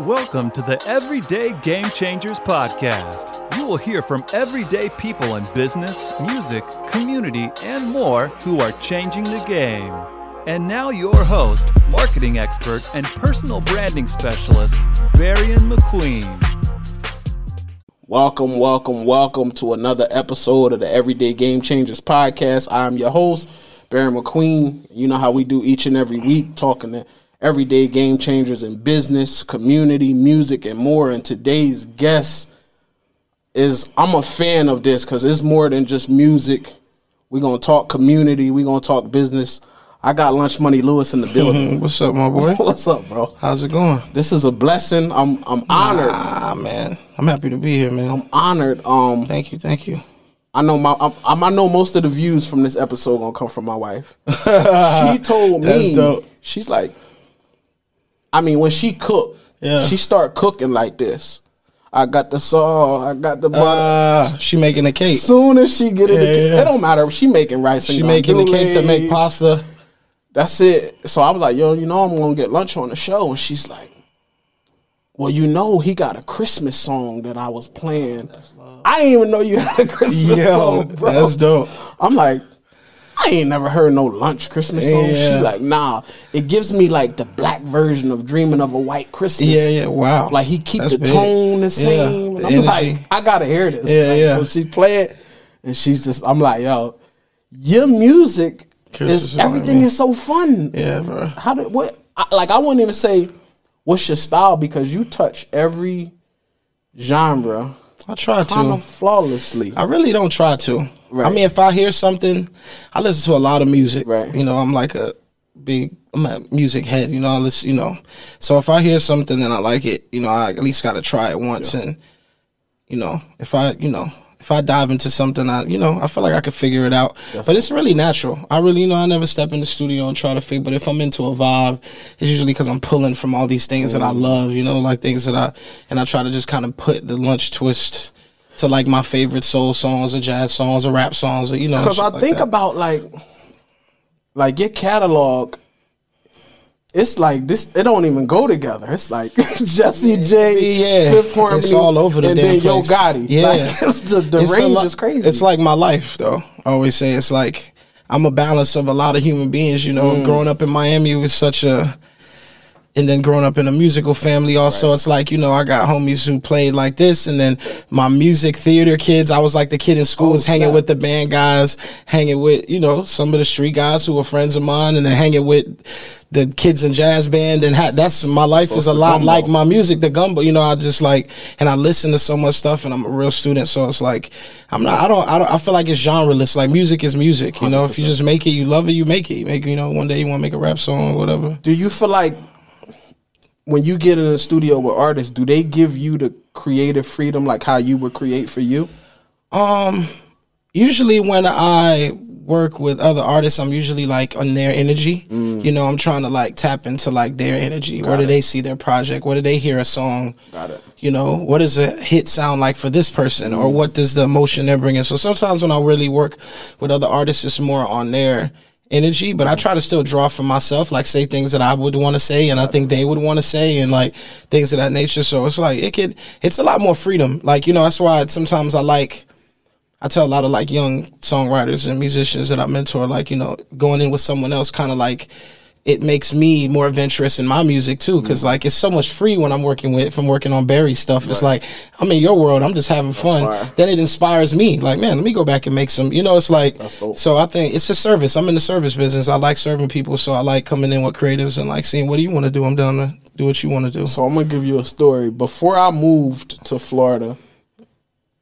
Welcome to the Everyday Game Changers podcast. You will hear from everyday people in business, music, community, and more who are changing the game. And now, your host, marketing expert, and personal branding specialist, Barion McQueen. Welcome, welcome, welcome to another episode of the Everyday Game Changers podcast. I'm your host, Barry McQueen. You know how we do each and every week, talking to everyday game changers in business, community, music, and more. And today's guest is I'm a fan of this because it's more than just music. We're gonna talk community. We're gonna talk business. I got Lunchmoney Lewis in the building. What's up, my boy? What's up, bro? How's it going? This is a blessing. I'm I'm honored. Ah, man, I'm happy to be here, man. I'm honored. Um, thank you, thank you. I know my I'm, I know most of the views from this episode gonna come from my wife. she told me dope. she's like, I mean, when she cook, Yeah. she start cooking like this. I got the salt, I got the butter. Uh, she making a cake. As soon as she get the Yeah, kitchen, yeah. it don't matter. She making rice. She making the cake to make pasta. That's it. So I was like, yo, you know, I'm gonna get lunch on the show, and she's like, well, you know, he got a Christmas song that I was playing. I didn't even know you had a Christmas Yo, song, bro. that's dope. I'm like, I ain't never heard no lunch Christmas song. Yeah. She like, nah. It gives me like the black version of Dreaming of a White Christmas. Yeah, yeah. Wow. Like he keep That's the big. tone the Yeah, same. the and I'm energy. like, I gotta hear this. Yeah, Like, yeah. So she play it, and she's just, I'm like, yo, your music Christmas is everything is so fun. Yeah, bro. How did what? I, like I wouldn't even say what's your style because you touch every genre I try to. flawlessly. I really don't try to. Right. I mean, if I hear something, I listen to a lot of music. Right. You know, I'm like a big, I'm a music head. You know, I listen. You know, so if I hear something and I like it, you know, I at least got to try it once. And you know, if I, you know, if I dive into something, I, you know, I feel like I could figure it out. but it's really natural. I really, you know, I never step in the studio and try to figure. But if I'm into a vibe, it's usually because I'm pulling from all these things that I mm. love. You know, like things that I, and I try to just kind of put the lunch twist. To like my favorite soul songs or jazz songs or rap songs or you know Because I like think that. about like, like your catalog. It's like this. It don't even go together. It's like Jessie J, Yeah, Fifth Harmony, it's all over the place, and then Yo. Gotti. Yeah. like, it's the, the It's range lo- is crazy. It's like my life, though. I always say it's like I'm a balance of a lot of human beings. You know, Mm. growing up in Miami was such a, and then growing up in a musical family. Also, it's like you know I got homies who played like this, and then my music theater kids. I was like the kid in school, Oh, was hanging snap. with the band guys, hanging with you know some of the street guys who were friends of mine, and then hanging with. The kids in jazz band and ha- that's my life So is a lot gumbo. like my music, the gumbo. You know, I just like and I listen to so much stuff, and I'm a real student, so it's like I'm not. I don't. I don't. I feel like it's genreless. Like music is music. You know, if you just make it, you love it, you make it. You make. You know, one day you want to make a rap song or whatever. Do you feel like when you get in the studio with artists, do they give you the creative freedom like how you would create for you? Um, usually when I work with other artists, I'm usually like on their energy. You know, I'm trying to like tap into like their energy. Where do they see their project? Where do they hear a song? Got it. You know, what does a hit sound like for this person, or what does the emotion they're bringing? So sometimes when I really work with other artists, it's more on their energy, but I try to still draw from myself, like say things that I would want to say, and I think they would want to say, and like things of that nature. So it's like it could, it's a lot more freedom. Like you know, that's why sometimes I like. I tell a lot of like young songwriters and musicians that I mentor, like, you know, going in with someone else kind of like it makes me more adventurous in my music too. Mm. Cause like it's so much free when I'm working with, from working on Barry stuff. It's like, I'm in your world. I'm just having fun. fire. Then it inspires me. Like, man, let me go back and make some, you know, it's like, so I think it's a service. I'm in the service business. I like serving people. So I like coming in with creatives and like seeing what do you want to do? I'm down to do what you want to do. So I'm gonna give you a story. Before I moved to Florida,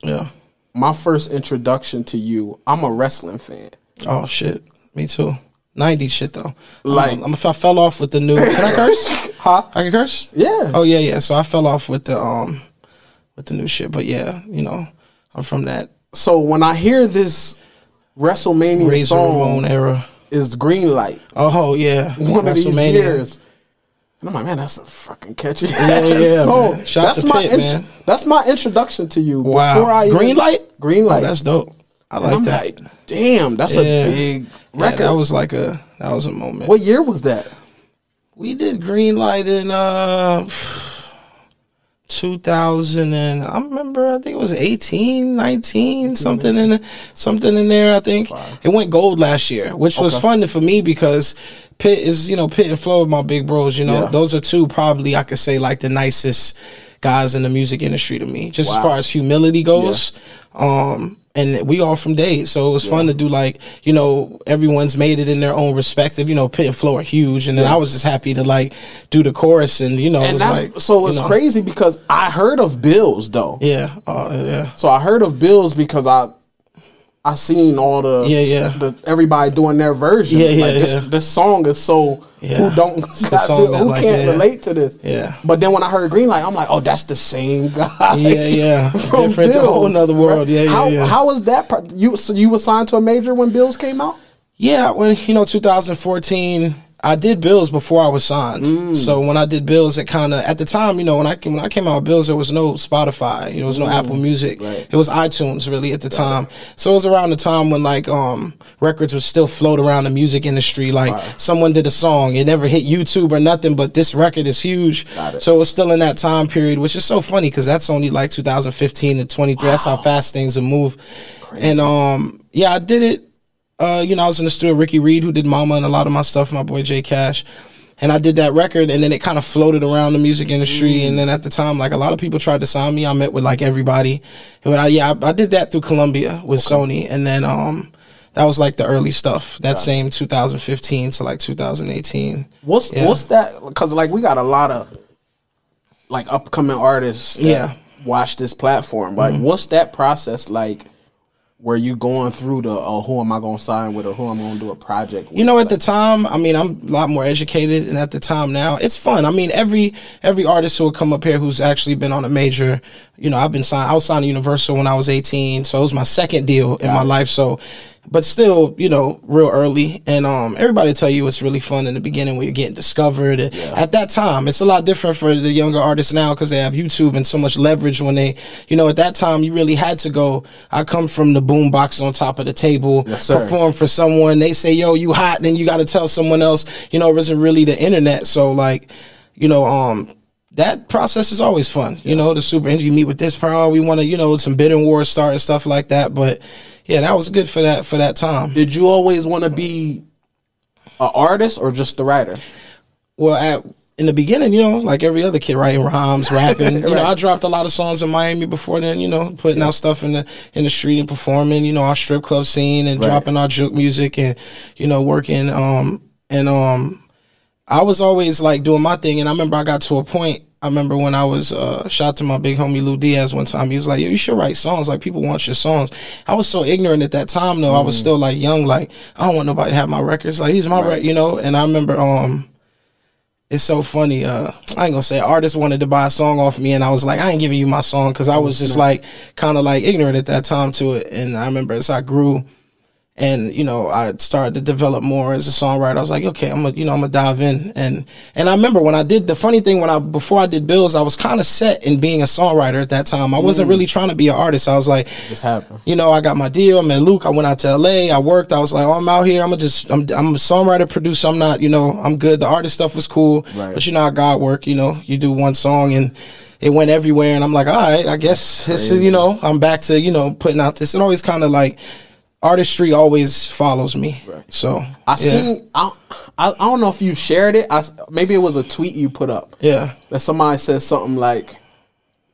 Yeah. my first introduction to you, I'm a wrestling fan. Oh shit. Me too. 90s shit though. Like- I'm, I'm, I fell off with the new. Can I curse? Huh? I can curse. Yeah. Oh yeah, yeah. So I fell off with the um, with the new shit. But yeah, you know, I'm from that So when I hear this WrestleMania Razor song Ramon era. is Green Light, Oh yeah, one of these years. And I'm like, man, that's a fucking catchy Yeah, yeah, song. that's my man. that's my introduction to you. Wow. Before I Green even- Light? Green Oh, Light. that's dope. I like I'm that. like, damn, that's Yeah. a big Yeah, record. that was like a that was a moment. what year was that? We did green light in uh 2000 and I remember I think it was 18, 19, something in the, something in there I think. It went gold last year, which was Okay. fun for me because Pitt is, you know, Pitt and Flo are my big bros, you know. Yeah. Those are two probably I could say like the nicest guys in the music industry to me. Just as far as humility goes. Um and we all from days, so it was fun to do. Like you know, everyone's made it in their own respective. You know, Pitt and Flo are huge, and then I was just happy to like do the chorus, and you know, it And was that's like so you it's know, crazy because I heard of Bills though. Yeah, uh, yeah, So I heard of Bills because I I seen all the Yeah, yeah. the everybody doing their version. Yeah, yeah, like this, yeah. this song is so Yeah. who don't that, who like, can't yeah. relate to this. Yeah. But then when I heard Greenlight, I'm like, oh, that's the same guy. yeah, yeah. from Different, a whole Bills, nother world. right? Yeah, yeah, how, yeah. How was that? Part? You so you were signed to a major when Bills came out? Yeah, when you know 2014, I did Bills before I was signed. Mm. So when I did Bills, it kind of at the time, you know, when I came, when I came out with Bills, there was no Spotify, you know, there was no Apple Music. Mm. Right. It was iTunes really at the time. So it was around the time when like um records would still float around the music industry. Like someone did a song, it never hit YouTube or nothing, but this record is huge. It. So it was still in that time period, which is so funny because that's only like 2015 to 23. That's how fast things move. And um, yeah, I did it. Uh, you know, I was in the studio with Ricky Reed, who did Mama and a lot of my stuff, my boy J Kash. And I did that record, and then it kind of floated around the music industry. And then at the time, like a lot of people tried to sign me. I met with like everybody. But I, yeah, I, I did that through Columbia with Sony, and then um, that was like the early stuff. That same 2015 to like 2018. What's Yeah. what's that? Because like we got a lot of like upcoming artists. That Yeah. watch this platform. Like, what's that process like? Where you going through the oh, who am I going to sign with or who I'm I going to do a project? with? You know, at the time, I mean, I'm a lot more educated, and at the time now, it's fun. I mean, every every artist who will come up here who's actually been on a major, you know, I've been signed. I was signed to Universal when I was 18, so it was my second deal in my life. So, but still, you know, real early, and um, everybody tell you it's really fun in the beginning when you're getting discovered. And At that time, it's a lot different for the younger artists now because they have YouTube and so much leverage. When they, you know, at that time, you really had to go. I come from the boom box on top of the table, Yes, perform for someone. They say, "Yo, you hot," then you got to tell someone else. You know, it wasn't really the internet, so like, you know, um, that process is always fun. You know, the super you meet with this pro, we want to, you know, some bidding wars start and stuff like that. But yeah, that was good for that for that time. Did you always want to be an artist or just the writer? Well, at in the beginning, you know, like every other kid writing rhymes, rapping. You know, I dropped a lot of songs in Miami before then. You know, putting out stuff in the in the street and performing. You know, our strip club scene and Right. dropping our juke music and you know working. Um and um, I was always like doing my thing. And I remember I got to a point. I remember when I was uh, shot to my big homie Lou Diaz one time. He was like, "Yo, you should write songs. Like people want your songs." I was so ignorant at that time, though. I was still like young. Like I don't want nobody to have my records. Like he's my right, you know. And I remember um it's so funny. Uh, I ain't gonna say artists wanted to buy a song off me, and I was like, I ain't giving you my song because I was just like kind of like ignorant at that time to it. And I remember as I grew, and you know, I started to develop more as a songwriter. I was like, okay, I'm gonna, you know, I'm gonna dive in. And and I remember when I did the funny thing when I before I did Bills, I was kind of set in being a songwriter at that time. I wasn't mm. really trying to be an artist. I was like, Just happened. you know, I got my deal. I met Luke. I went out to LA. I worked. I was like, oh, I'm out here. I'm gonna just, I'm, I'm a songwriter, producer. I'm not, you know, I'm good. The artist stuff was cool, Right. but you know how God work. You know, you do one song and it went everywhere, and I'm like, all right, I guess this is, you know, I'm back to, you know, putting out this. It always kind of like artistry always follows me. Right. So I yeah. seen. I, I I don't know if you shared it. I s- maybe it was a tweet you put up yeah. that somebody said something like.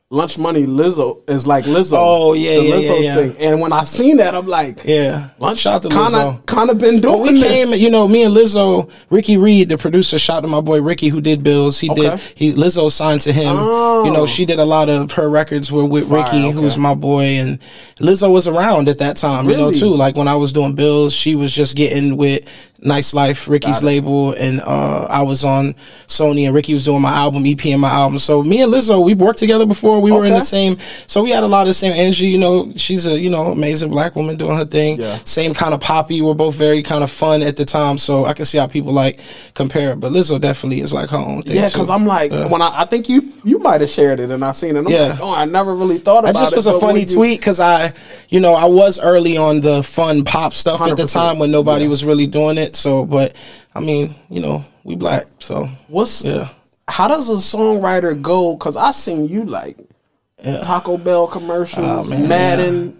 Lunch money Lizzo is like Lizzo. Oh, yeah, the yeah, Lizzo yeah, yeah. thing. And when I seen that, I'm like, Yeah, Lunch kind Lizzo. of kind of been doing When we this. came, you know, me and Lizzo, Ricky Reed, the producer, shout out to my boy Ricky who did Bills. He did he Lizzo signed to him. Oh. You know, oh. she did a lot of her records were with Fire, Ricky, okay. who's my boy, and Lizzo was around at that time, you know, too. Like when I was doing Bills, she was just getting with Nice Life, Ricky's label, and uh, I was on Sony and Ricky was doing my album, EP and my album. So me and Lizzo, we've worked together before. We were in the same so we had a lot of the same energy, you know, she's a, you know, amazing black woman doing her thing Yeah. same kind of poppy. We're both very kind of fun at the time, so I can see how people like compare it. But Lizzo definitely is like her own thing. Yeah, because I'm like, when I, I think you you might have shared it, and I seen it. And I'm Yeah. like, oh, I never really thought about it. About just it. was a funny tweet because I, you know, I was early on the fun pop stuff at the time when nobody Yeah. was really doing it. Yet. So, but I mean, you know, we black. So What's yeah, how does a songwriter go? Because I've seen you like yeah. Taco Bell commercials, Oh, man, Madden.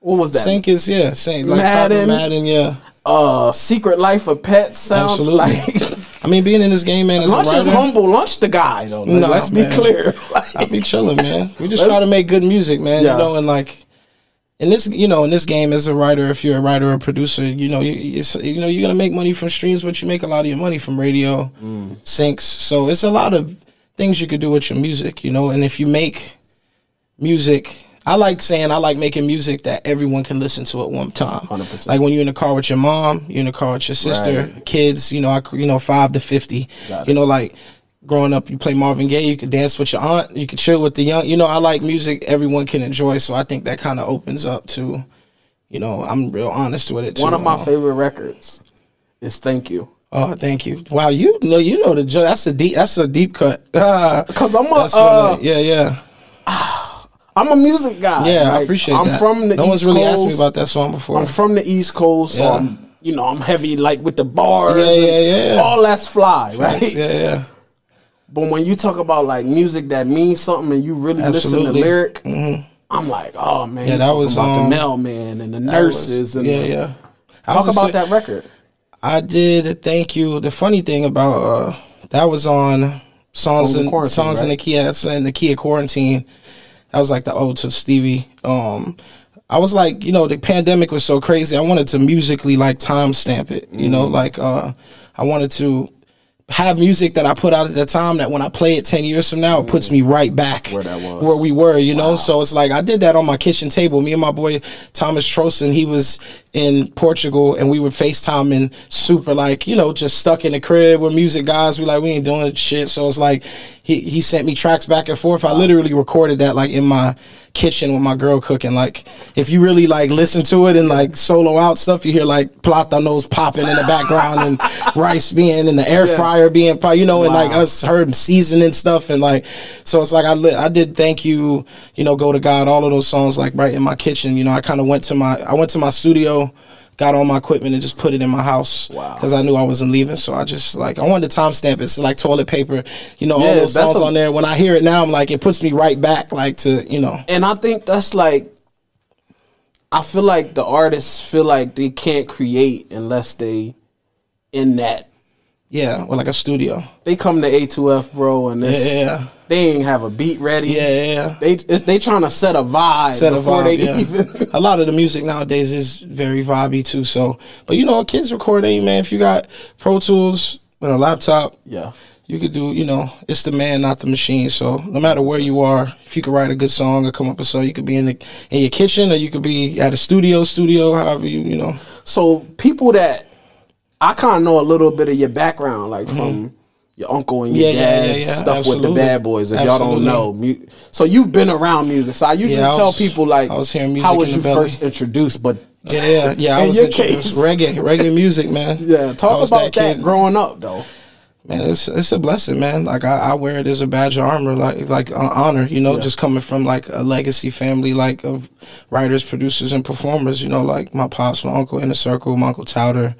What was that? Sync is yeah, Sync like Madden. Madden, yeah. uh, Secret Life of Pets sounds Absolutely. like. I mean, being in this game, man, as Lunch a is humble. Lunch the guy though. Like, Nah, let's be clear. Like, I be chilling, man. We just try to make good music, man. Yeah. You know, and like in this, you know, in this game, as a writer, if you're a writer or producer, you know, you you know, you're gonna make money from streams, but you make a lot of your money from radio, mm. syncs. So it's a lot of things you could do with your music, you know. And if you make music. I like saying I like making music that everyone can listen to at one time. 100%. Like when you're in the car with your mom, you're in the car with your sister, Right. kids. You know, I you know five to fifty. Got it. You know, like growing up, you play Marvin Gaye, you could dance with your aunt, you could chill with the young. You know, I like music everyone can enjoy, so I think that kind of opens up to, you know, I'm real honest with it. Too. one of my Uh, favorite records is "Thank You." Oh, thank you. Wow, you know, you know the jo- that's a deep, that's a deep cut. Ah, Cause I'm a, uh, yeah, yeah, I'm a music guy. yeah. I appreciate I'm that. from the no East one's really asked me about that song before. I'm from the East Coast, so I'm you know I'm heavy like with the bars. Yeah, yeah, yeah, yeah. All that's fly, right? Facts, Yeah, yeah. But when you talk about like music that means something and you really listen Absolutely. to lyric, I'm like, oh man, Yeah, that was, about um, the mailman and the nurses was- and yeah, the- yeah. I Talk about gonna that record. I did. Thank you. The funny thing about uh, that was on songs Songs in Quarantine, songs in the Kia in the Kia quarantine. That was like the ode to Stevie. Um, I was like, you know, the pandemic was so crazy. I wanted to musically like timestamp it. You Mm-hmm. know, like uh, I wanted to have music that I put out at the time that when I play it ten years from now, it puts me right back Where that was. where we were. You know, so it's like I did that on my kitchen table. Me and my boy Thomas Trosen, he was in Portugal, and we were FaceTiming, super like you know, just stuck in the crib. We're music guys. We like we ain't doing shit. So it's like he he sent me tracks back and forth. I literally recorded that like in my kitchen with my girl cooking. Like if you really like listen to it and like solo out stuff, you hear like platanos popping in the background and rice being in the air Yeah. fryer being, you know, and like Wow. us herb seasoning stuff and like so it's like I li- I did thank you, you know, go to God, all of those songs like right in my kitchen. You know, I kind of went to my I went to my studio. Got all my equipment and just put it in my house Wow. because I knew I wasn't leaving. So I just like I wanted to timestamp it, so like toilet paper, you know, all those songs a- on there. When I hear it now, I'm like it puts me right back, like to you know, And I think that's like I feel like the artists feel like they can't create unless they in that. Yeah, or like a studio. They come to A2F, bro, and it's, Yeah, they ain't have a beat ready. yeah, yeah. yeah. They it's, they trying to set a vibe set a vibe. they yeah. even. a lot of the music nowadays is very vibey too. So, but you know, kids recording, man. If you got Pro Tools and a laptop, yeah. you could do. You know, it's the man, not the machine. So, no matter where you are, if you could write a good song or come up with a song, you could be in the in your kitchen or you could be at a studio, studio, however you you know. So people that I kind of know a little bit of your background, like from your uncle and your Mm-hmm. Yeah, yeah, dad's yeah, yeah. stuff with the Absolutely. Bad Boys. If y'all don't know, mu- so you've been around music. So I usually Yeah, I tell was- people like, I was hearing music how was in you the belly. first introduced? But Yeah, yeah, yeah. I In was your introduced- case. reggae, reggae music, man. yeah, I talk was about that, kid. growing up though. man it's it's a blessing man like i, I wear it as a badge of armor like like uh, honor you know just coming from like a legacy family like of writers producers and performers you know like my pops my uncle inner circle my uncle Towder.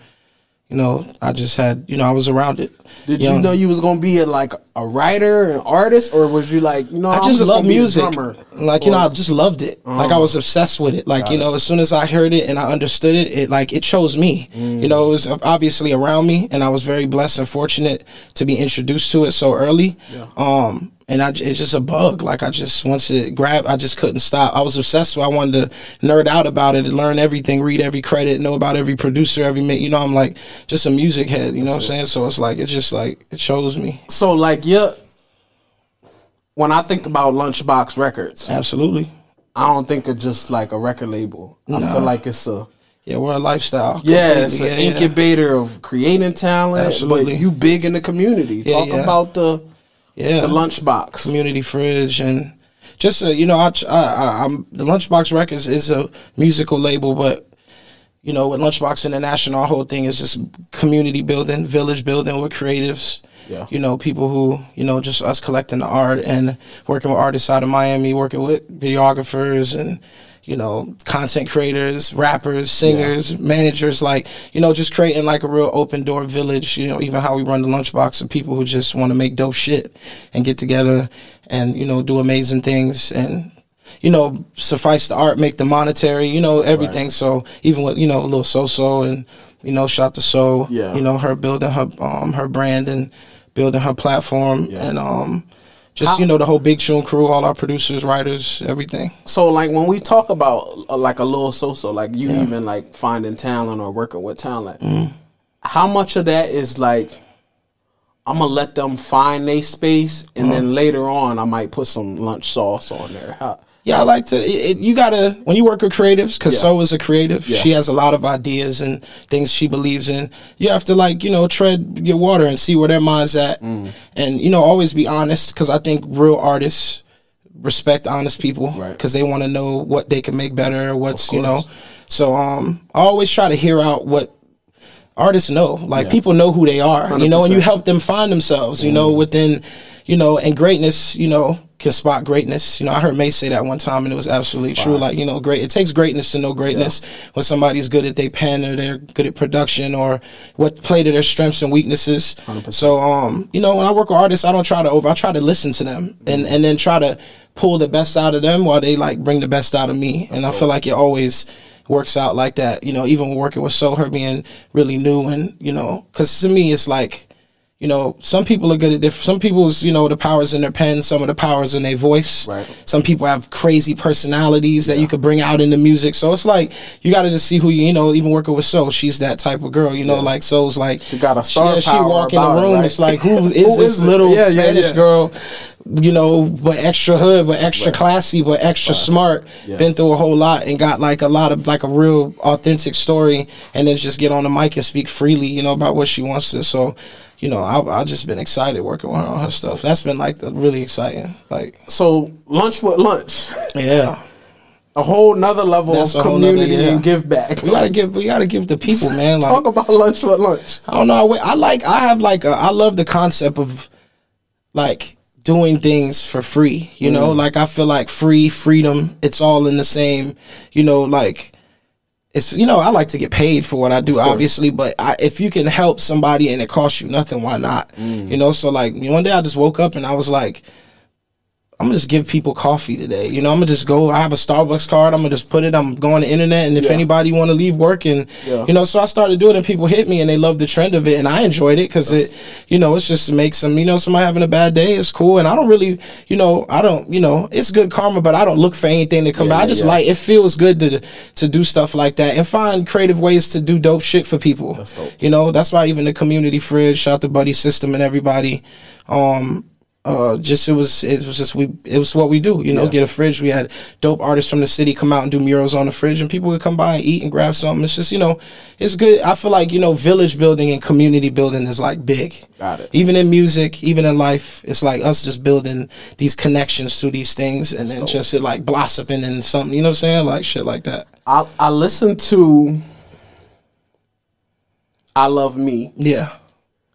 You know i just had you know i was around it Did you know you was gonna be a, like a writer, an artist, or was you like, you know, I I'm just, love gonna be a music. Like you know, I just loved it. Like I was obsessed with it. Like you it. know, as soon as I heard it and I understood it, it like it chose me. Mm. You know, it was obviously around me, and I was very blessed and fortunate to be introduced to it so early. Um, and I, it's just a bug. Like I just once it grabbed, I just couldn't stop. I was obsessed. with I wanted to nerd out about it learn everything, read every credit, know about every producer, every you know. I'm like just a music head. You know what I'm saying? So it's like it just like it chose me. So like, yeah. When I think about Lunchbox Records, Absolutely. I don't think of just like a record label. I feel like it's a Yeah, we're a lifestyle. yeah, it's an. Yeah, yeah. incubator of creating talent. Absolutely. But you big in the community. Yeah, Talk yeah. about the Yeah, the lunchbox. community fridge and just uh, you know I, I, I I'm the Lunchbox Records is a musical label, but you know with Lunchbox International, our whole thing is just community building, village building with creatives. Yeah. You know, people who, you know, just us collecting the art and working with artists out of Miami, working with videographers and, you know, content creators, rappers, singers, managers, like, you know, just creating like a real open door village, you know, even how we run the lunchbox of people who just want to make dope shit and get together and, you know, do amazing things and you know, suffice the art, make the monetary, you know, everything. So even with, you know, a little so-so and, you know, shot the soul, Yeah. you know, her building her, um, her brand and building her platform Yeah. and, um, just, How- you know, the whole Big Tune crew, all our producers, writers, everything. So like when we talk about uh, like a little so-so, like you even like finding talent or working with talent, Mm-hmm. how much of that is like I'm gonna let them find their space, and Uh-huh. then later on I might put some lunch sauce on there. How, Yeah, I like to. It, it- you gotta when you work with creatives, because Yeah. so is a creative. Yeah. She has a lot of ideas and things she believes in. You have to like you know tread your water and see where their minds at, Mm. and you know always be honest. Because I think real artists respect honest people Right. because they want to know what they can make better. What's you know. So um, I always try to hear out what artists know. Like Yeah. people know who they are, you know, and you help them find themselves, you Mm. know, within, you know, and greatness, you know, can spot greatness. You know, I heard May say that one time and it was absolutely true. Like, you know, great, it takes greatness to know greatness when somebody's good at their pen or they're good at production or what play to their strengths and weaknesses. So, um, you know, when I work with artists, I don't try to over, I try to listen to them and, and then try to pull the best out of them while they like bring the best out of me. and I feel like it always, works out like that. You know, even working with So, her being really new and, you know, because to me, it's like, you know, some people are good at different, some people's, you know, the powers in their pen, some of the powers in their voice. Right. Some people have crazy personalities that you could bring out in the music. So it's like, you got to just see who you, you know, even working with So, she's that type of girl, you know, like So's like, She got a star yeah, she power walk in the room, right? it's like, who is Who this is it? little Yeah, yeah, Spanish yeah. girl? You know, but extra hood, but extra classy, but extra smart. Yeah. Been through a whole lot and got like a lot of like a real authentic story, and then just get on the mic and speak freely, you know, about what she wants to. So, you know, I I just been excited working with her on her stuff. That's been like the, really exciting. Like, so lunch with lunch, yeah, a whole nother level That's of whole nother- community yeah. and give back. we gotta give we gotta give the people, man. Like, Talk about lunch with lunch. I don't know. I, I like. I have like. A, I love the concept of like doing things for free. You know, mm. like I feel like free freedom. It's all in the same. You know, like it's. You know, I like to get paid for what I do, obviously. But I, if you can help somebody and it costs you nothing, why not? Mm. You know. So like one day I just woke up and I was like. I'm gonna just give people coffee today. You know, I'm gonna just go. I have a Starbucks card. I'm gonna just put it. I'm going to the internet, and if Yeah. anybody want to leave work, and Yeah. you know, so I started doing it. and People hit me, and they loved the trend of it, and I enjoyed it because it, you know, it's just makes them. You know, somebody having a bad day is cool, and I don't really, you know, I don't, you know, it's good karma, but I don't look for anything to come Yeah, back. I just like it feels good to to do stuff like that and find creative ways to do dope shit for people. That's dope. You know, that's why even the community fridge, shout the buddy system and everybody. Um, uh, just it was it was just we it was what we do. You know, Yeah. get a fridge. We had dope artists from the city come out and do murals on the fridge, and people would come by and eat and grab something. It's just you know, it's good. I feel like you know, village building and community building is like big. Got it. Even in music, even in life, it's like us just building these connections to these things, and then just it like blossoming and something. You know what I'm saying? Like shit like that. I I listened to I Love Me, Yeah.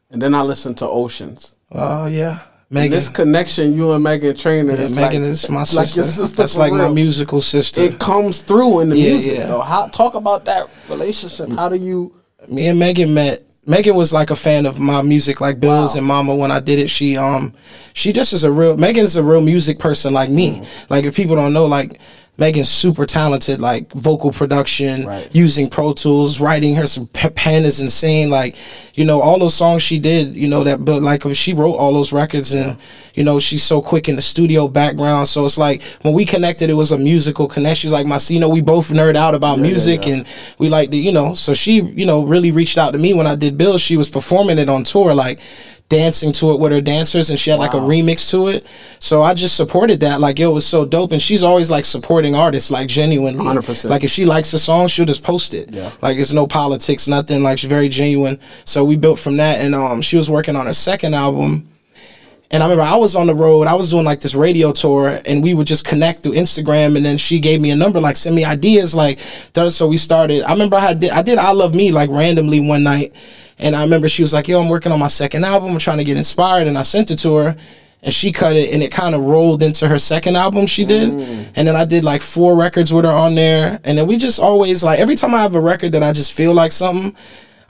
and then I listened to Oceans. Oh yeah. And this connection, you and Meghan Trainor, Yeah, is Meghan like, is my like sister. your sister. That's like my musical sister. It comes through in the Yeah, music. yeah. Though. How talk about that relationship? How do you? me and Meghan met. Meghan was like a fan of my music, like Bills Wow. and Mama. When I did it, she um, she just is a real. Meghan's a real music person like me. Mm. Like if people don't know, like Meghan's super talented, like vocal production, Right. using Pro Tools, writing her some pe- pen is insane. Like you know all those songs she did, you know that, but like she wrote all those records and you know she's so quick in the studio background. So it's like when we connected, it was a musical connection. She's like my, you know, we both nerd out about Yeah, yeah, music yeah. and we like the, you know, so she, you know, really reached out to me when I did Bills. She was performing it on tour, like dancing to it with her dancers, and she had like a remix to it. So I just supported that. Like it was so dope. And she's always like supporting artists, like genuinely. 100%. Like if she likes a song, she'll just post it. Yeah. Like it's no politics, nothing. Like she's very genuine. So we built from that. And um, she was working on her second album. And I remember I was on the road. I was doing like this radio tour, and we would just connect through Instagram. And then she gave me a number, like send me ideas, like. So we started. I remember I did. I did. I love me like randomly one night, and I remember she was like, "Yo, I'm working on my second album. I'm trying to get inspired." And I sent it to her, and she cut it, and it kind of rolled into her second album she did, mm. and then I did like four records with her on there, and then we just always like every time I have a record that I just feel like something.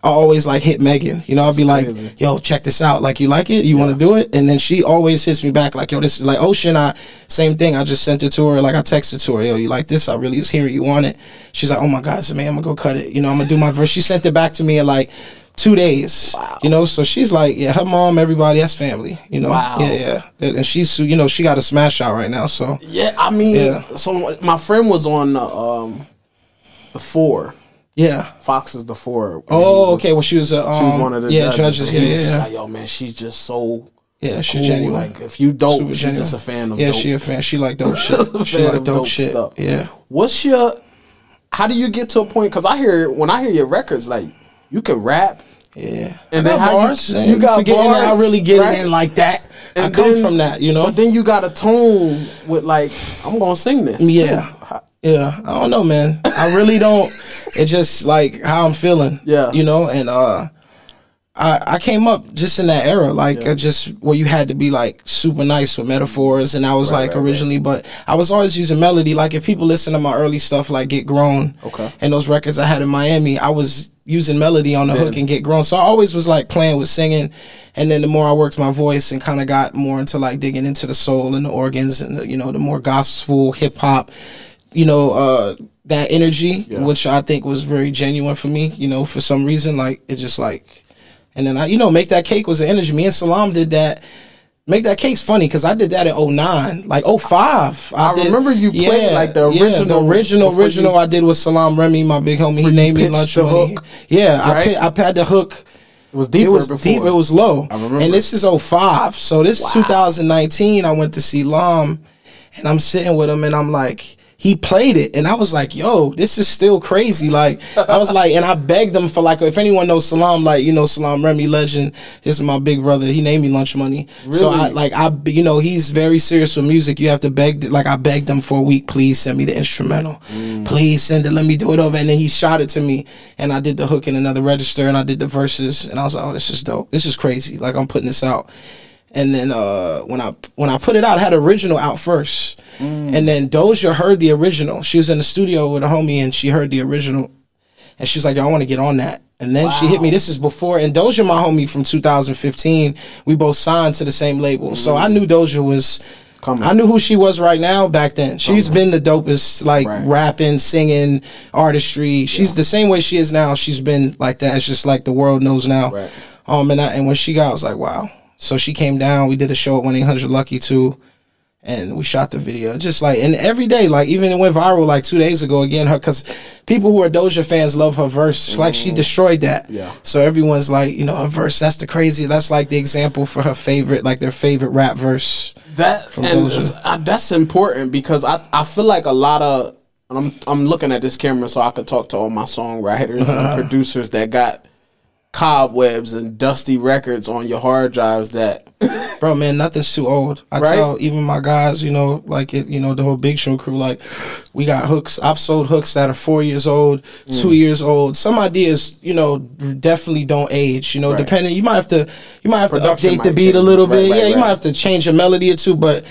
I always like hit Meghan. You know, I'll be like, yo, check this out. Like, you like it? You want to do it? And then she always hits me back like, yo, this is like Ocean. I same thing. I just sent it to her. Like, I texted to her, yo, you like this? I really was hearing you want it. She's like, oh my god, so man, I'm gonna go cut it. You know, I'm gonna do my verse. She sent it back to me in like two days. You know, so she's like, yeah, her mom, everybody, that's family. You know, Wow. yeah, yeah. And she's, you know, she got a smash out right now. So Yeah, I mean, Yeah. so my friend was on the um, the four. Yeah. Fox is the four. Oh, okay. Well, she was a um, She was one of the yeah judges. judges. Yeah, yeah, yeah. Like, yo, man, she's just so Yeah, she's cool. genuine. Like, if you dope, Super she's genuine. just a fan of yeah, dope. she a fan. She like dope shit. She like dope, dope shit. stuff. Yeah. What's your? How do you get to a point? Because I hear when I hear your records, like you can rap. Yeah, And I then how you- bars. you and got forgetting that bars, I really get right? in like that. I And come then- from that, you know. But then you got a tone with like, I'm gonna sing this. Yeah. too. Yeah, I don't know, man. I really don't. It's just like how I'm feeling. Yeah. you know, and uh, I I came up just in that era, like Yeah. just where you had to be like super nice with metaphors, and I was Right, like right, right. originally, but I was always using melody. Like if people listen to my early stuff, like Get Grown, Okay. and those records I had in Miami, I was using melody on the hook and Get Grown. So I always was like playing with singing, and then the more I worked my voice and kind of got more into like digging into the soul and the organs and the, you know the more gospel hip hop you know, uh, that energy, Yeah. which I think was very genuine for me, you know, for some reason, like it just like, and then I, you know, make that cake was the energy. Me and Salaam did that. Make that cake's funny because I did that in 09, like 05. I did- remember you played, like, the yeah, original the original, original you- I did with Salaam Remi, my big homie. He named me lunch money. hook, Yeah, I right? pay, I had the hook. It was deeper It was before. deep. It was low. I remember. And this is 05. So this 2019. I went to see Lam, and I'm sitting with him, and I'm like, he played it, and I was like, yo, this is still crazy. Like I was like, and I begged him for like, if anyone knows Salaam, like you know Salaam Remi legend. This is my big brother. He named me Lunch Money. So I like I, you know, he's very serious with music. You have to beg. Like I begged him for a week. Please send me the instrumental. Mm. Please send it. Let me do it over. And then he shot it to me, and I did the hook in another register, and I did the verses, and I was like, oh, this is dope. This is crazy. Like I'm putting this out. And then uh, when I when I put it out, I had original out first, Mm. and then Doja heard the original. She was in the studio with a homie, and she heard the original, and she was like, "Yo, I want to get on that." And then she hit me. This is before, and Doja, my homie from 2015, we both signed to the same label, so I knew Doja was. Coming. I knew who she was right now back then. She's been the dopest, like Right. rapping, singing, artistry. She's the same way she is now. She's been like that. It's just like the world knows now. Right. Um, and I, and when she got, I was like, wow. So she came down. We did a show at one eight hundred Lucky too, and we shot the video. Just like and every day, like even it went viral like two days ago again. Her because people who are Doja fans love her verse. Like she destroyed that. Yeah. So everyone's like, you know, her verse. That's the crazy. That's like the example for her favorite, like their favorite rap verse. That From and Doja. uh, that's important because I I feel like a lot of and I'm I'm looking at this camera so I could talk to all my songwriters and producers that got cobwebs and dusty records on your hard drives that Bro, man, nothing's too old. I Right? tell even my guys, you know, like it, you know, the whole Big Show crew, like we got hooks. I've sold hooks that are four years old, Mm. two years old. Some ideas, you know, definitely don't age. You know, Right. depending, you might have to, you might have Production to update the beat a little bit. right, yeah, you might have to change a melody or two, but.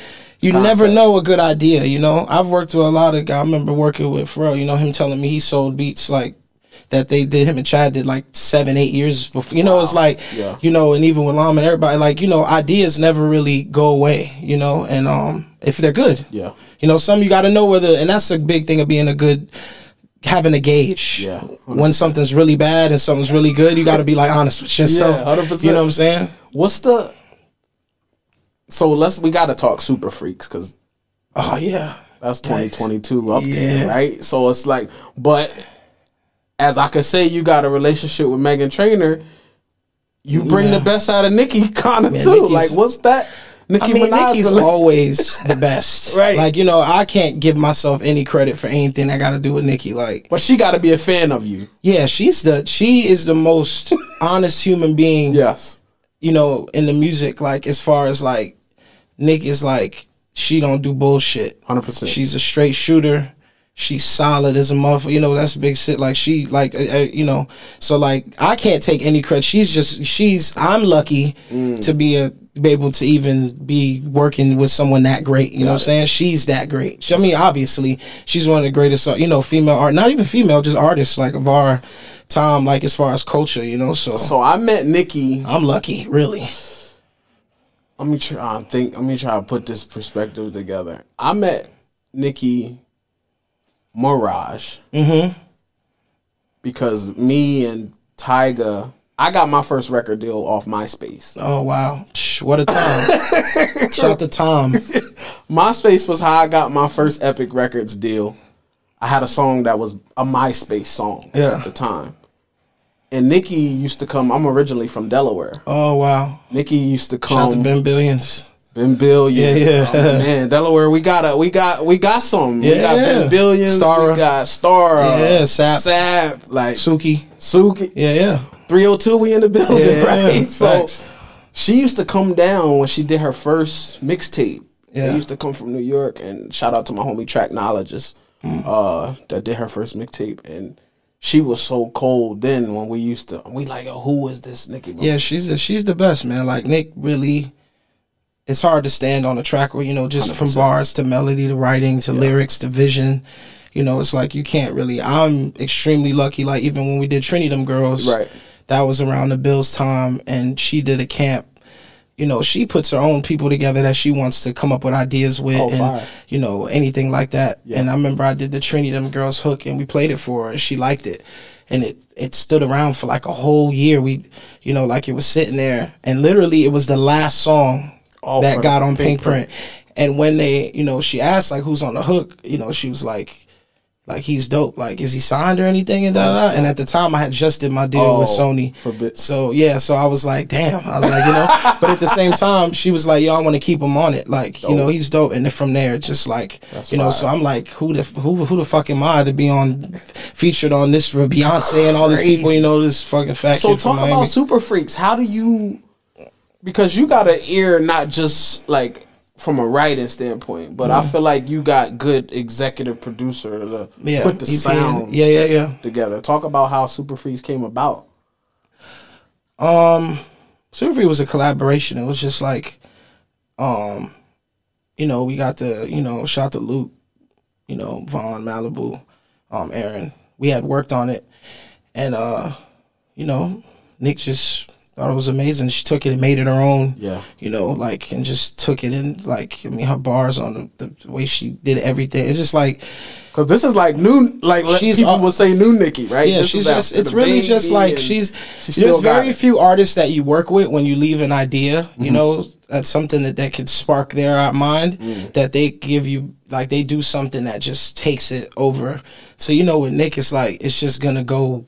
You never know a good idea, you know. I've worked with a lot of guys. I remember working with Pharrell. You know him telling me he sold beats like that. They did him and Chad did like seven, eight years before. You know, it's like Yeah. you know, and even with Lam and everybody, like, you know, ideas never really go away, you know, and um if they're good. Yeah. You know, some you gotta know whether and that's a big thing of being a good having a gauge. Yeah, When something's really bad and something's really good, you gotta be like honest with yourself. Yeah, 100%. You know what I'm saying? what's the so let's we got to talk super freaks because Oh yeah. That's 2022 up Yeah. there, right? So it's like, but as I could say, you got a relationship with Meghan Trainor. You bring Yeah. the best out of Nicki, kind of too. Nicki's- like, what's that? Nicki I mean, Minaj Nicki's always the best. Right. Like, you know, I can't give myself any credit for anything I got to do with Nicki. Like, but she got to be a fan of you. yeah, she's the she is the most honest human being Yes, you know, in the music, like as far as like Nick is like she don't do bullshit. hundred percent. She's a straight shooter. She's solid as a mother. You know, that's big shit. Like she, like uh, uh, you know, so like I can't take any credit. She's just she's. I'm lucky Mm. to be a be able to even be working with someone that great. You know what I'm saying? She's that great. She- I mean, obviously, she's one of the greatest, uh, you know, female art, not even female, just artists like of our time, like as far as culture, you know. So, So I met Nicki. I'm lucky, really. Let me try. I think. Let me try to put this perspective together. I met Nicki Minaj Mm-hmm. because me and Tyga. I got my first record deal off MySpace. Oh wow, what a time! Shout out to Tom. MySpace was how I got my first Epic Records deal. I had a song that was a MySpace song Yeah. at the time. And Nicki used to come. I'm originally from Delaware. Oh wow, Nicki used to shout out to come. Ben Billions. Ben Billions. Yeah, yeah. Oh, man, Delaware, we got a, we got we got some. We got Yeah. Ben Billions. Stara. We got Star. Yeah, Sap. Sap. Like Suki. Suki. Yeah, yeah. 302, we in the building, Yeah, right? So facts. she used to come down when she did her first mixtape. Yeah. They used to come from New York and shout out to my homie Tracknologist Mm. uh, that did her first mixtape. And she was so cold then when we used to, we like, yo, who is this Nicki? Yeah, she's the, she's the best, man. Like Nick really it's hard to stand on a track where, you know, just from 100%. bars to melody to writing to lyrics to vision. You know, it's like you can't really I'm extremely lucky, like even when we did Trini Dem Girls, Right. that was around the Bills time and she did a camp. You know, she puts her own people together that she wants to come up with ideas with Oh, and fire. you know, anything like that. Yeah. And I remember I did the Trini Dem Girls hook and we played it for her and she liked it. And it, it stood around for like a whole year. We, you know, like it was sitting there and literally it was the last song Oh, that got on Pinkprint. And when they, you know, she asked like who's on the hook, you know, she was like, like he's dope. Like, is he signed or anything? And da, da. And at the time, I had just did my deal with Oh, Sony. for bit- So yeah, so I was like, damn. I was like, you know. but at the same time, she was like, yo, I want to keep him on it. Like, you know, he's dope. And then from there, just like, That's you know. So I'm like, who the who who the fuck am I to be on featured on this for Beyonce and all these people? You know, this fucking fact. So talk about Super Freaks. How do you? Because you got an ear, not just like from a writing standpoint, but I feel like you got good executive producer to yeah, put the sound Yeah, yeah, yeah. together. Talk about how Super Freeze came about. Um, Super Freeze was a collaboration. It was just like, um, you know, we got the, you know, shout to Luke, you know, Vaughn, Malibu, um, Aaron. We had worked on it, and uh, you know, Nick just thought it was amazing. She took it and made it her own. Yeah. You know, like and just took it and like I mean her bars on the, the way she did everything. It's just like Because this is like new, like She's people would say new Nicki, right? Yeah, This she's just it's really just like she's she still very it. few artists that you work with when you leave an idea, you Mm-hmm. know, that's something that, that could spark their mind Mm. that they give you like they do something that just takes it over. So you know with Nick it's like it's just gonna go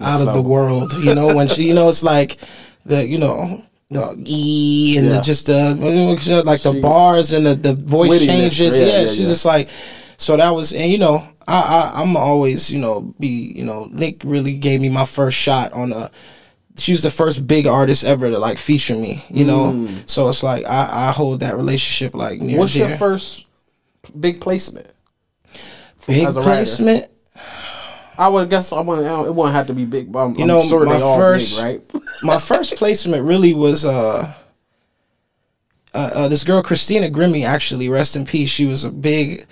out of the world. You know, when she you know it's like the you know the E and Yeah. the just the like the She- bars and the, the voice changes. yeah, Yeah, yeah, she's yeah. just like so that was and you know I, I I'm always you know be you know Nick really gave me my first shot on a she was the first big artist ever to like feature me you know so it's like I, I hold that relationship like near Mm. What's and your first big placement? big as a writer? placement I would guess I wouldn't. It wouldn't have to be big. But I'm, You I'm know, sure my first- big, right? my first placement really was uh, uh, uh this girl Christina Grimmie actually rest in peace she was a big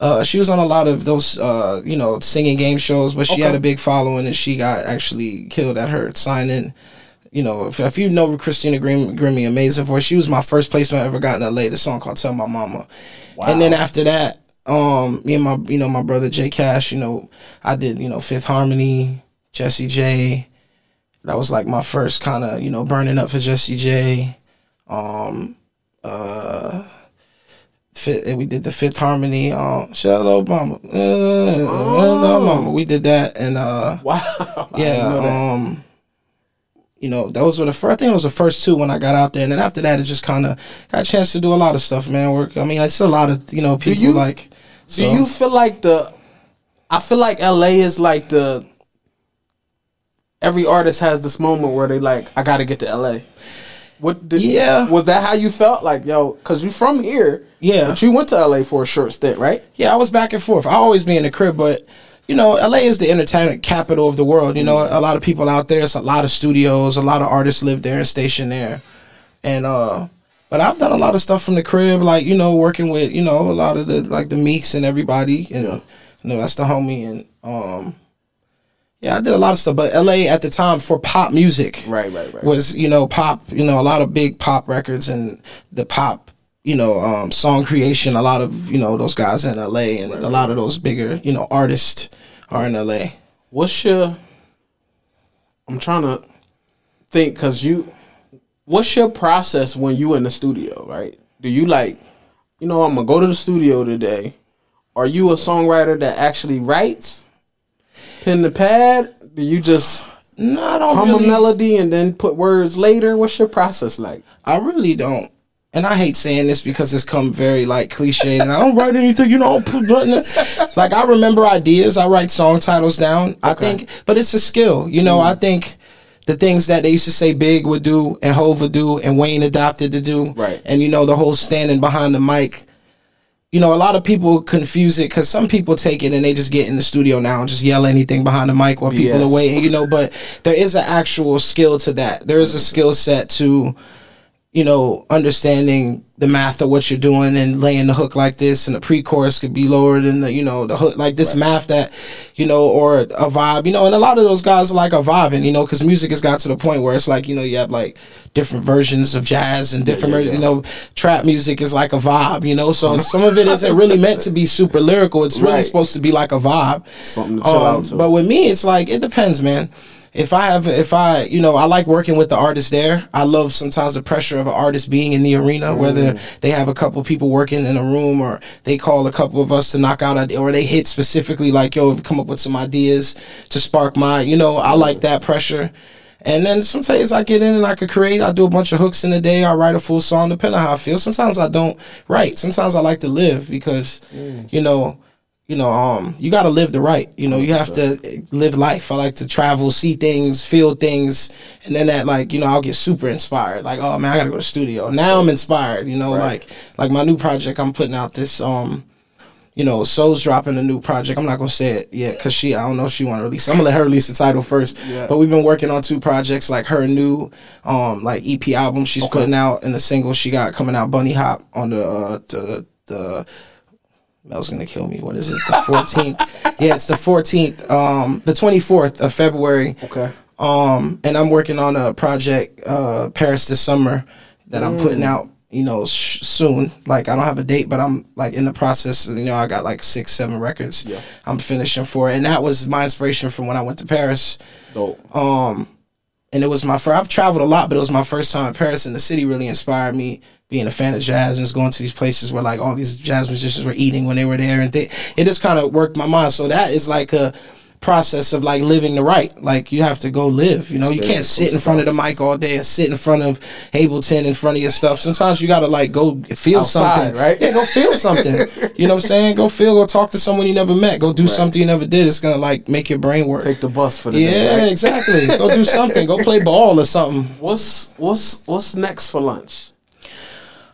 uh, she was on a lot of those, uh, you know, singing game shows, but she Okay. had a big following, and she got actually killed at her sign-in. You know, if, if you know Christina Grim, Grimmie, amazing voice. She was my first placement I ever got in LA. The song called "Tell My Mama," and then after that, um, me and my, you know, my brother J Kash. You know, I did, you know, Fifth Harmony, Jessie J. That was like my first kind of, you know, burning up for Jessie J. Um, uh, we did the Fifth Harmony. Um, shout out Obama. Uh, Oh. Mama. We did that, and uh, Wow. Yeah, know that. um, you know, those were the first. I think it was the first two when I got out there, and then after that, it just kind of got a chance to do a lot of stuff, man. Work. I mean, it's a lot of you know people you- like. Do so- you feel like the? I feel like LA is like the. Every artist has this moment where they like, I got to get to LA. What did? Yeah. Was that how you felt? Like, yo, because you're from here. Yeah. But you went to LA for a short stint, right? Yeah, I was back and forth. I always be in the crib, but you know, LA is the entertainment capital of the world. You know, a lot of people out there. It's a lot of studios. A lot of artists live there and station there. and uh, but I've done a lot of stuff from the crib, like you know, working with you know a lot of the like the Meeks and everybody, and you know that's the homie, and um, yeah, I did a lot of stuff. But L.A. at the time for pop music, Right, right, right. was you know pop, you know a lot of big pop records and the pop, you know, um, song creation. A lot of you know those guys in L.A. and a lot of those bigger you know artists are in L.A. What's your? I'm trying to think because you. What's your process when you in the studio? Right? Do you like, you know, I'm gonna go to the studio today. Are you a songwriter that actually writes, pen the pad? Do you just No, I don't hum really. a melody and then put words later? What's your process like? I really don't. And I hate saying this because it's come very like cliche and I don't write anything, you know, I don't put nothing. like I remember ideas, I write song titles down. I think but it's a skill. You know, mm. I think the things that they used to say Big would do and Hov would do and Wayne adopted to do. Right. And you know, the whole standing behind the mic. You know, a lot of people confuse it because some people take it and they just get in the studio now and just yell anything behind the mic while people BS. are waiting, you know, but there is an actual skill to that. There is a skill set to you know, understanding the math of what you're doing and laying the hook like this and the pre-chorus could be lower than the, you know, the hook, like this math that, you know, or a vibe, you know, and a lot of those guys are like a vibe and, you know, cause music has got to the point where it's like, you know, you have like different versions of jazz and different, ver- you know, trap music is like a vibe, you know, so some of it isn't really meant to be super lyrical. It's really Right. supposed to be like a vibe. Something to chill out to. Um, But with me, it's like it depends, man. If I have, if I, you know, I like working with the artist there. I love sometimes the pressure of an artist being in the arena, whether mm. they have a couple people working in a room or they call a couple of us to knock out, or they hit specifically like, yo, come up with some ideas to spark my, you know, I like mm. that pressure. And then sometimes I get in and I could create. I do a bunch of hooks in the day. I write a full song, depending on how I feel. Sometimes I don't write. Sometimes I like to live because, mm. you know, you know, um, you got to live the right. You know, you have to live life. I like to travel, see things, feel things, and then that, like, you know, I'll get super inspired. Like, oh man, I gotta go to the studio. Now I'm inspired. You know, like, like my new project I'm putting out this, um, you know, Soul's dropping a new project. I'm not gonna say it yet because she, I don't know if she want to release. I'm gonna let her release the title first. Yeah. But we've been working on two projects, like her new, um, like EP album she's putting out, and the single she got coming out, Bunny Hop, on the uh, the the. Mel's gonna kill me. What is it? The 14th. yeah, it's the 14th. Um, the 24th of February. Okay. Um, and I'm working on a project, uh, Paris this summer that I'm putting out, you know, sh- soon. Like I don't have a date, but I'm like in the process. You know, I got like six, seven records. Yeah. I'm finishing for, it. and that was my inspiration from when I went to Paris. Dope. Um, and it was my first. I've traveled a lot, but it was my first time in Paris, and the city really inspired me. Being a fan of jazz and just going to these places where like all these jazz musicians were eating when they were there, and they, it just kind of worked my mind. So that is like a process of like living the right. Like you have to go live. You know, you can't sit in front of the mic all day and sit in front of Ableton in front of your stuff. Sometimes you gotta like go feel Outside, something, right? Yeah, go feel something. you know what I'm saying? Go feel. Go talk to someone you never met. Go do something you never did. It's gonna like make your brain work. Take the bus for the Yeah, day. Right? exactly. Go do something. Go play ball or something. What's what's what's next for lunch?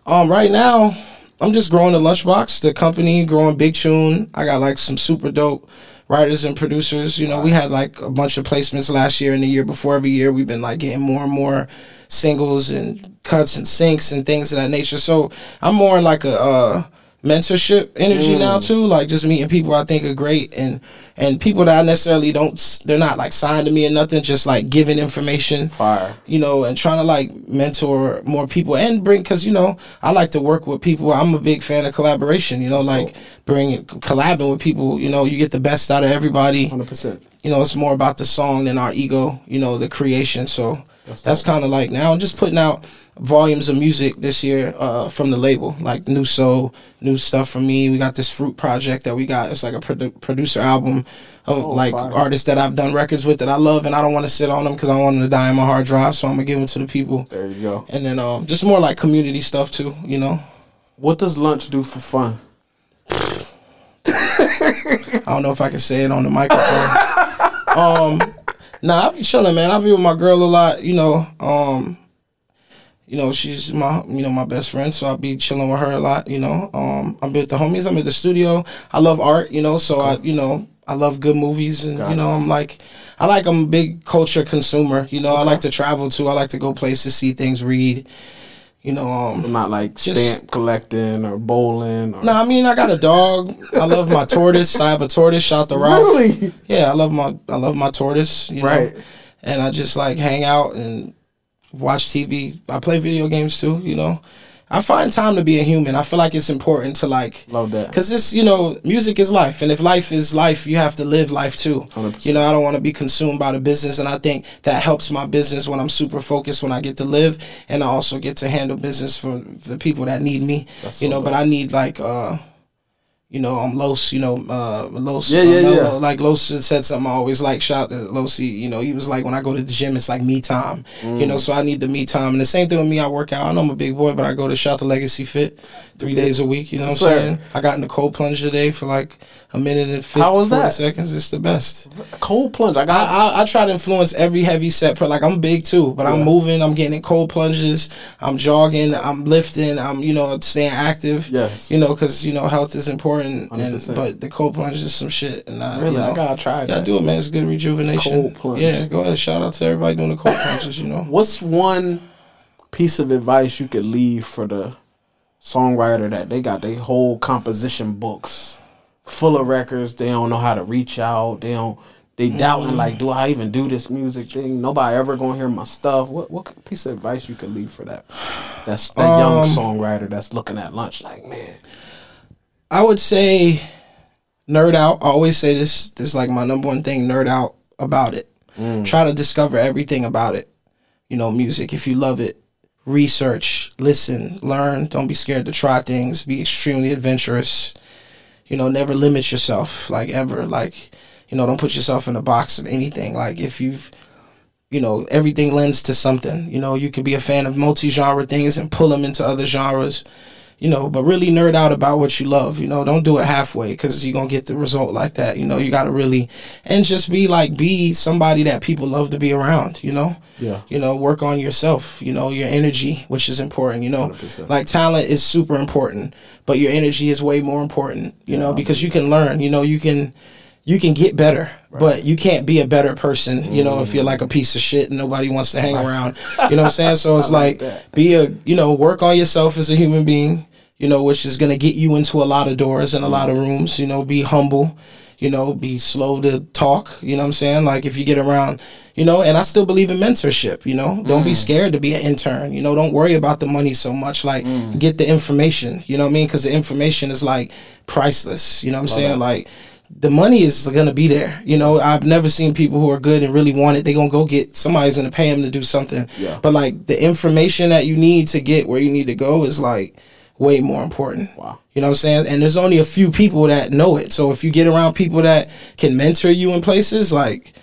Um, right now, I'm just growing the lunchbox, the company, growing Big Tune. I got like some super dope writers and producers. You know, we had like a bunch of placements last year and the year before. Every year, we've been like getting more and more singles and cuts and syncs and things of that nature. So I'm more in like a uh, mentorship energy now too. Like just meeting people I think are great and and people that I necessarily don't they're not like signed to me or nothing. Just like giving information Fire. you know, and trying to like mentor more people and bring because you know I like to work with people. I'm a big fan of collaboration. You know, like bring collabing with people. You know, you get the best out of everybody. Hundred percent. You know, it's more about the song than our ego. You know, the creation. So that's, kind of like now I'm just putting out volumes of music this year uh, from the label, like new soul, new stuff from me. We got this fruit project that we got. It's like a produ- producer album of like fire. artists that I've done records with that I love, and I don't want to sit on them because I want them to die in my hard drive. So I'm gonna give them to the people. There you go. And then um, just more like community stuff too, you know. What does lunch do for fun? I don't know if I can say it on the microphone. um, nah, I be chilling, man. I be with my girl a lot, you know. Um, you know, she's my, you know, my best friend, so I be chilling with her a lot, you know. Um, I'm with the homies. I'm in the studio. I love art, you know, so I, you know, I love good movies, and you know, I'm like, I like I'm a big culture consumer. You know, I like to travel too. I like to go places, see things, read. You know, um, Not like Just- stamp collecting or bowling. Or, no, I mean I got a dog. I love my tortoise. I have a tortoise. Shout the Ralph. Really? Yeah, I love my I love my tortoise. You know? Right. And I just like hang out and watch TV. I play video games too. You know, I find time to be a human. I feel like it's important to like Love that. because it's you know music is life, and if life is life, you have to live life too. 100%. You know, I don't want to be consumed by the business, and I think that helps my business when I'm super focused when I get to live, and I also get to handle business for the people that need me. That's you so know, but. I need like. uh you know, I'm Los, you know, uh, Los, Yeah, uh, yeah, Mello. yeah. Like Los said something I always like. Shout to Losi, you know, he was like, when I go to the gym, it's like me time, you Mm. know, so I need the me time. And the same thing with me, I work out. I know I'm a big boy, but I go to Shout to Legacy Fit three days a week, you know what I'm sir. saying? I got in the cold plunge today for like a minute and 50, How was that? seconds. It's the best. Cold plunge. I I, got. I, I try to influence every heavy set. Per, like I'm big too, but I'm moving. I'm getting in cold plunges. I'm jogging. I'm lifting. I'm you know staying active. Yes. You know because you know health is important. And 100%. but the cold plunge is some shit. And I, really, you know, I gotta try yeah, that. do it, man. It's good rejuvenation. Cold plunge. Yeah, go ahead. Shout out to everybody doing the cold plunges. You know. What's one piece of advice you could leave for the songwriter that they got their whole composition books full of records? They don't know how to reach out. They don't. They doubting like, do I even do this music thing? Nobody ever gonna hear my stuff. What what piece of advice you could leave for that? That's that young Um, songwriter that's looking at lunch like, man, I would say nerd out. I always say this. This is like my number one thing. Nerd out about it. Mm. Try to discover everything about it. You know, music. If you love it, research, listen, learn. Don't be scared to try things. Be extremely adventurous. You know, never limit yourself. Like ever. Like, you know, don't put yourself in a box of anything. Like if you've you know, everything lends to something. You know, you can be a fan of multi genre things and pull them into other genres you know, but really nerd out about what you love. You know, don't do it halfway because you're gonna get the result like that. You know, you gotta really and just be like be somebody that people love to be around. You know, Yeah. You know, work on yourself. You know, your energy, which is important. You know, 100%. like talent is super important, but your energy is way more important. You know, because you can learn. You know, you can. You can get better, but you can't be a better person, you know, if you're like a piece of shit and nobody wants to hang around. You know what I'm saying? So it's like, that. be a you know work on yourself as a human being you know which is going to get you into a lot of doors and a lot of rooms you know be humble you know be slow to talk you know what i'm saying? Like if you get around you know and i still believe in mentorship you know? Don't be scared to be an intern you know? Don't worry about the money so much like get the information you know what i mean? Because the information is like priceless you know what i'm saying? like the money is gonna be there. You know, I've never seen people who are good and really want it. They gonna go get somebody's gonna pay them to do something. Yeah. But like the information that you need to get where you need to go is like way more important. Wow. You know what I'm saying? And there's only a few people that know it. So if you get around people that can mentor you in places, like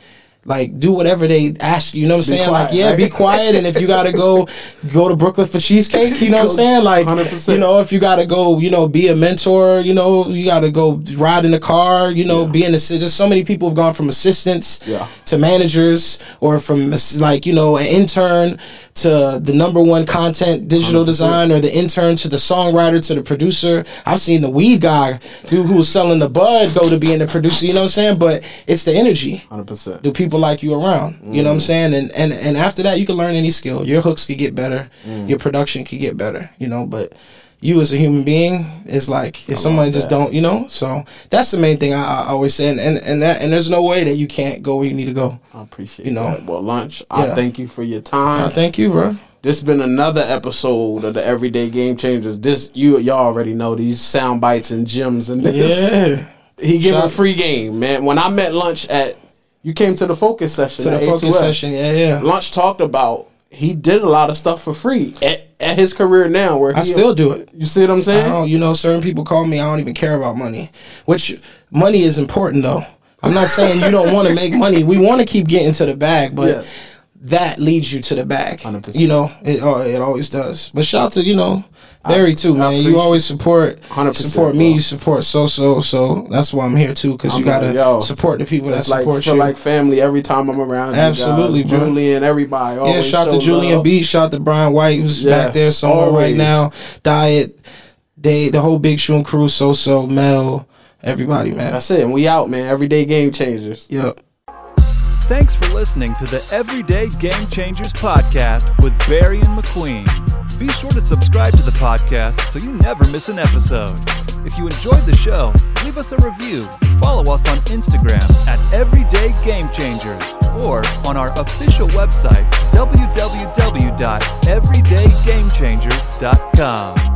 like do whatever they ask you. You know what I'm saying? quiet, like yeah, right? be quiet. And if you gotta go go to Brooklyn for cheesecake, you know what I'm saying? Like 100%. you know, if you gotta go, you know, be a mentor, you know, you gotta go ride in the car, you know, Yeah. be an assistant. Just so many people have gone from assistants Yeah. to managers or from like, you know, an intern to the number one content digital 100%. design or the intern to the songwriter to the producer. I've seen the weed guy who who was selling the bud go to being the producer, you know what I'm saying? But it's the energy hundred percent. do people like you around you know what i'm Mm. saying and and and after that you can learn any skill your hooks could get better Mm. your production could get better you know but you as a human being is like if somebody just don't you know so that's the main thing I, I always say and, and and that and there's no way that you can't go where you need to go I appreciate You know. that. Well, lunch. I Yeah. thank you for your time. uh, thank you bro This has been another episode of the Everyday Game Changers. This you y'all already know these sound bites and gems and this. yeah He give a free game, man. When I met Lunch at you came to the focus session. to the focus A2F. session yeah yeah Lunch talked about he did a lot of stuff for free at, at his career now. Where i he, still do it you see what I'm I saying? don't, you know, certain people call me. I don't even care about money, which money is important though. I'm not saying you don't want to make money. We want to keep getting to the bag, but Yes. That leads you to the back. 100%. You know, it it always does. But shout out to you know Barry too, man. You always support 100%, support me. bro. You support so so so. That's why I'm here too, because you gotta yo, support the people that like support feel you. like family every time I'm around. Absolutely, you guys. bro. Julian, everybody. yeah, always shout to Julian love. B. Shout to Brian White, who's Yes, back there somewhere right now. Diet, they the whole Big Shoe and crew, so so Mel, everybody, man. That's it. And we out, man. Everyday game changers. Yep. Thanks for listening to the Everyday Game Changers podcast with Barion McQueen. Be sure to subscribe to the podcast so you never miss an episode. If you enjoyed the show, leave us a review. Follow us on Instagram at Everyday Game Changers or on our official website, www.everydaygamechangers.com.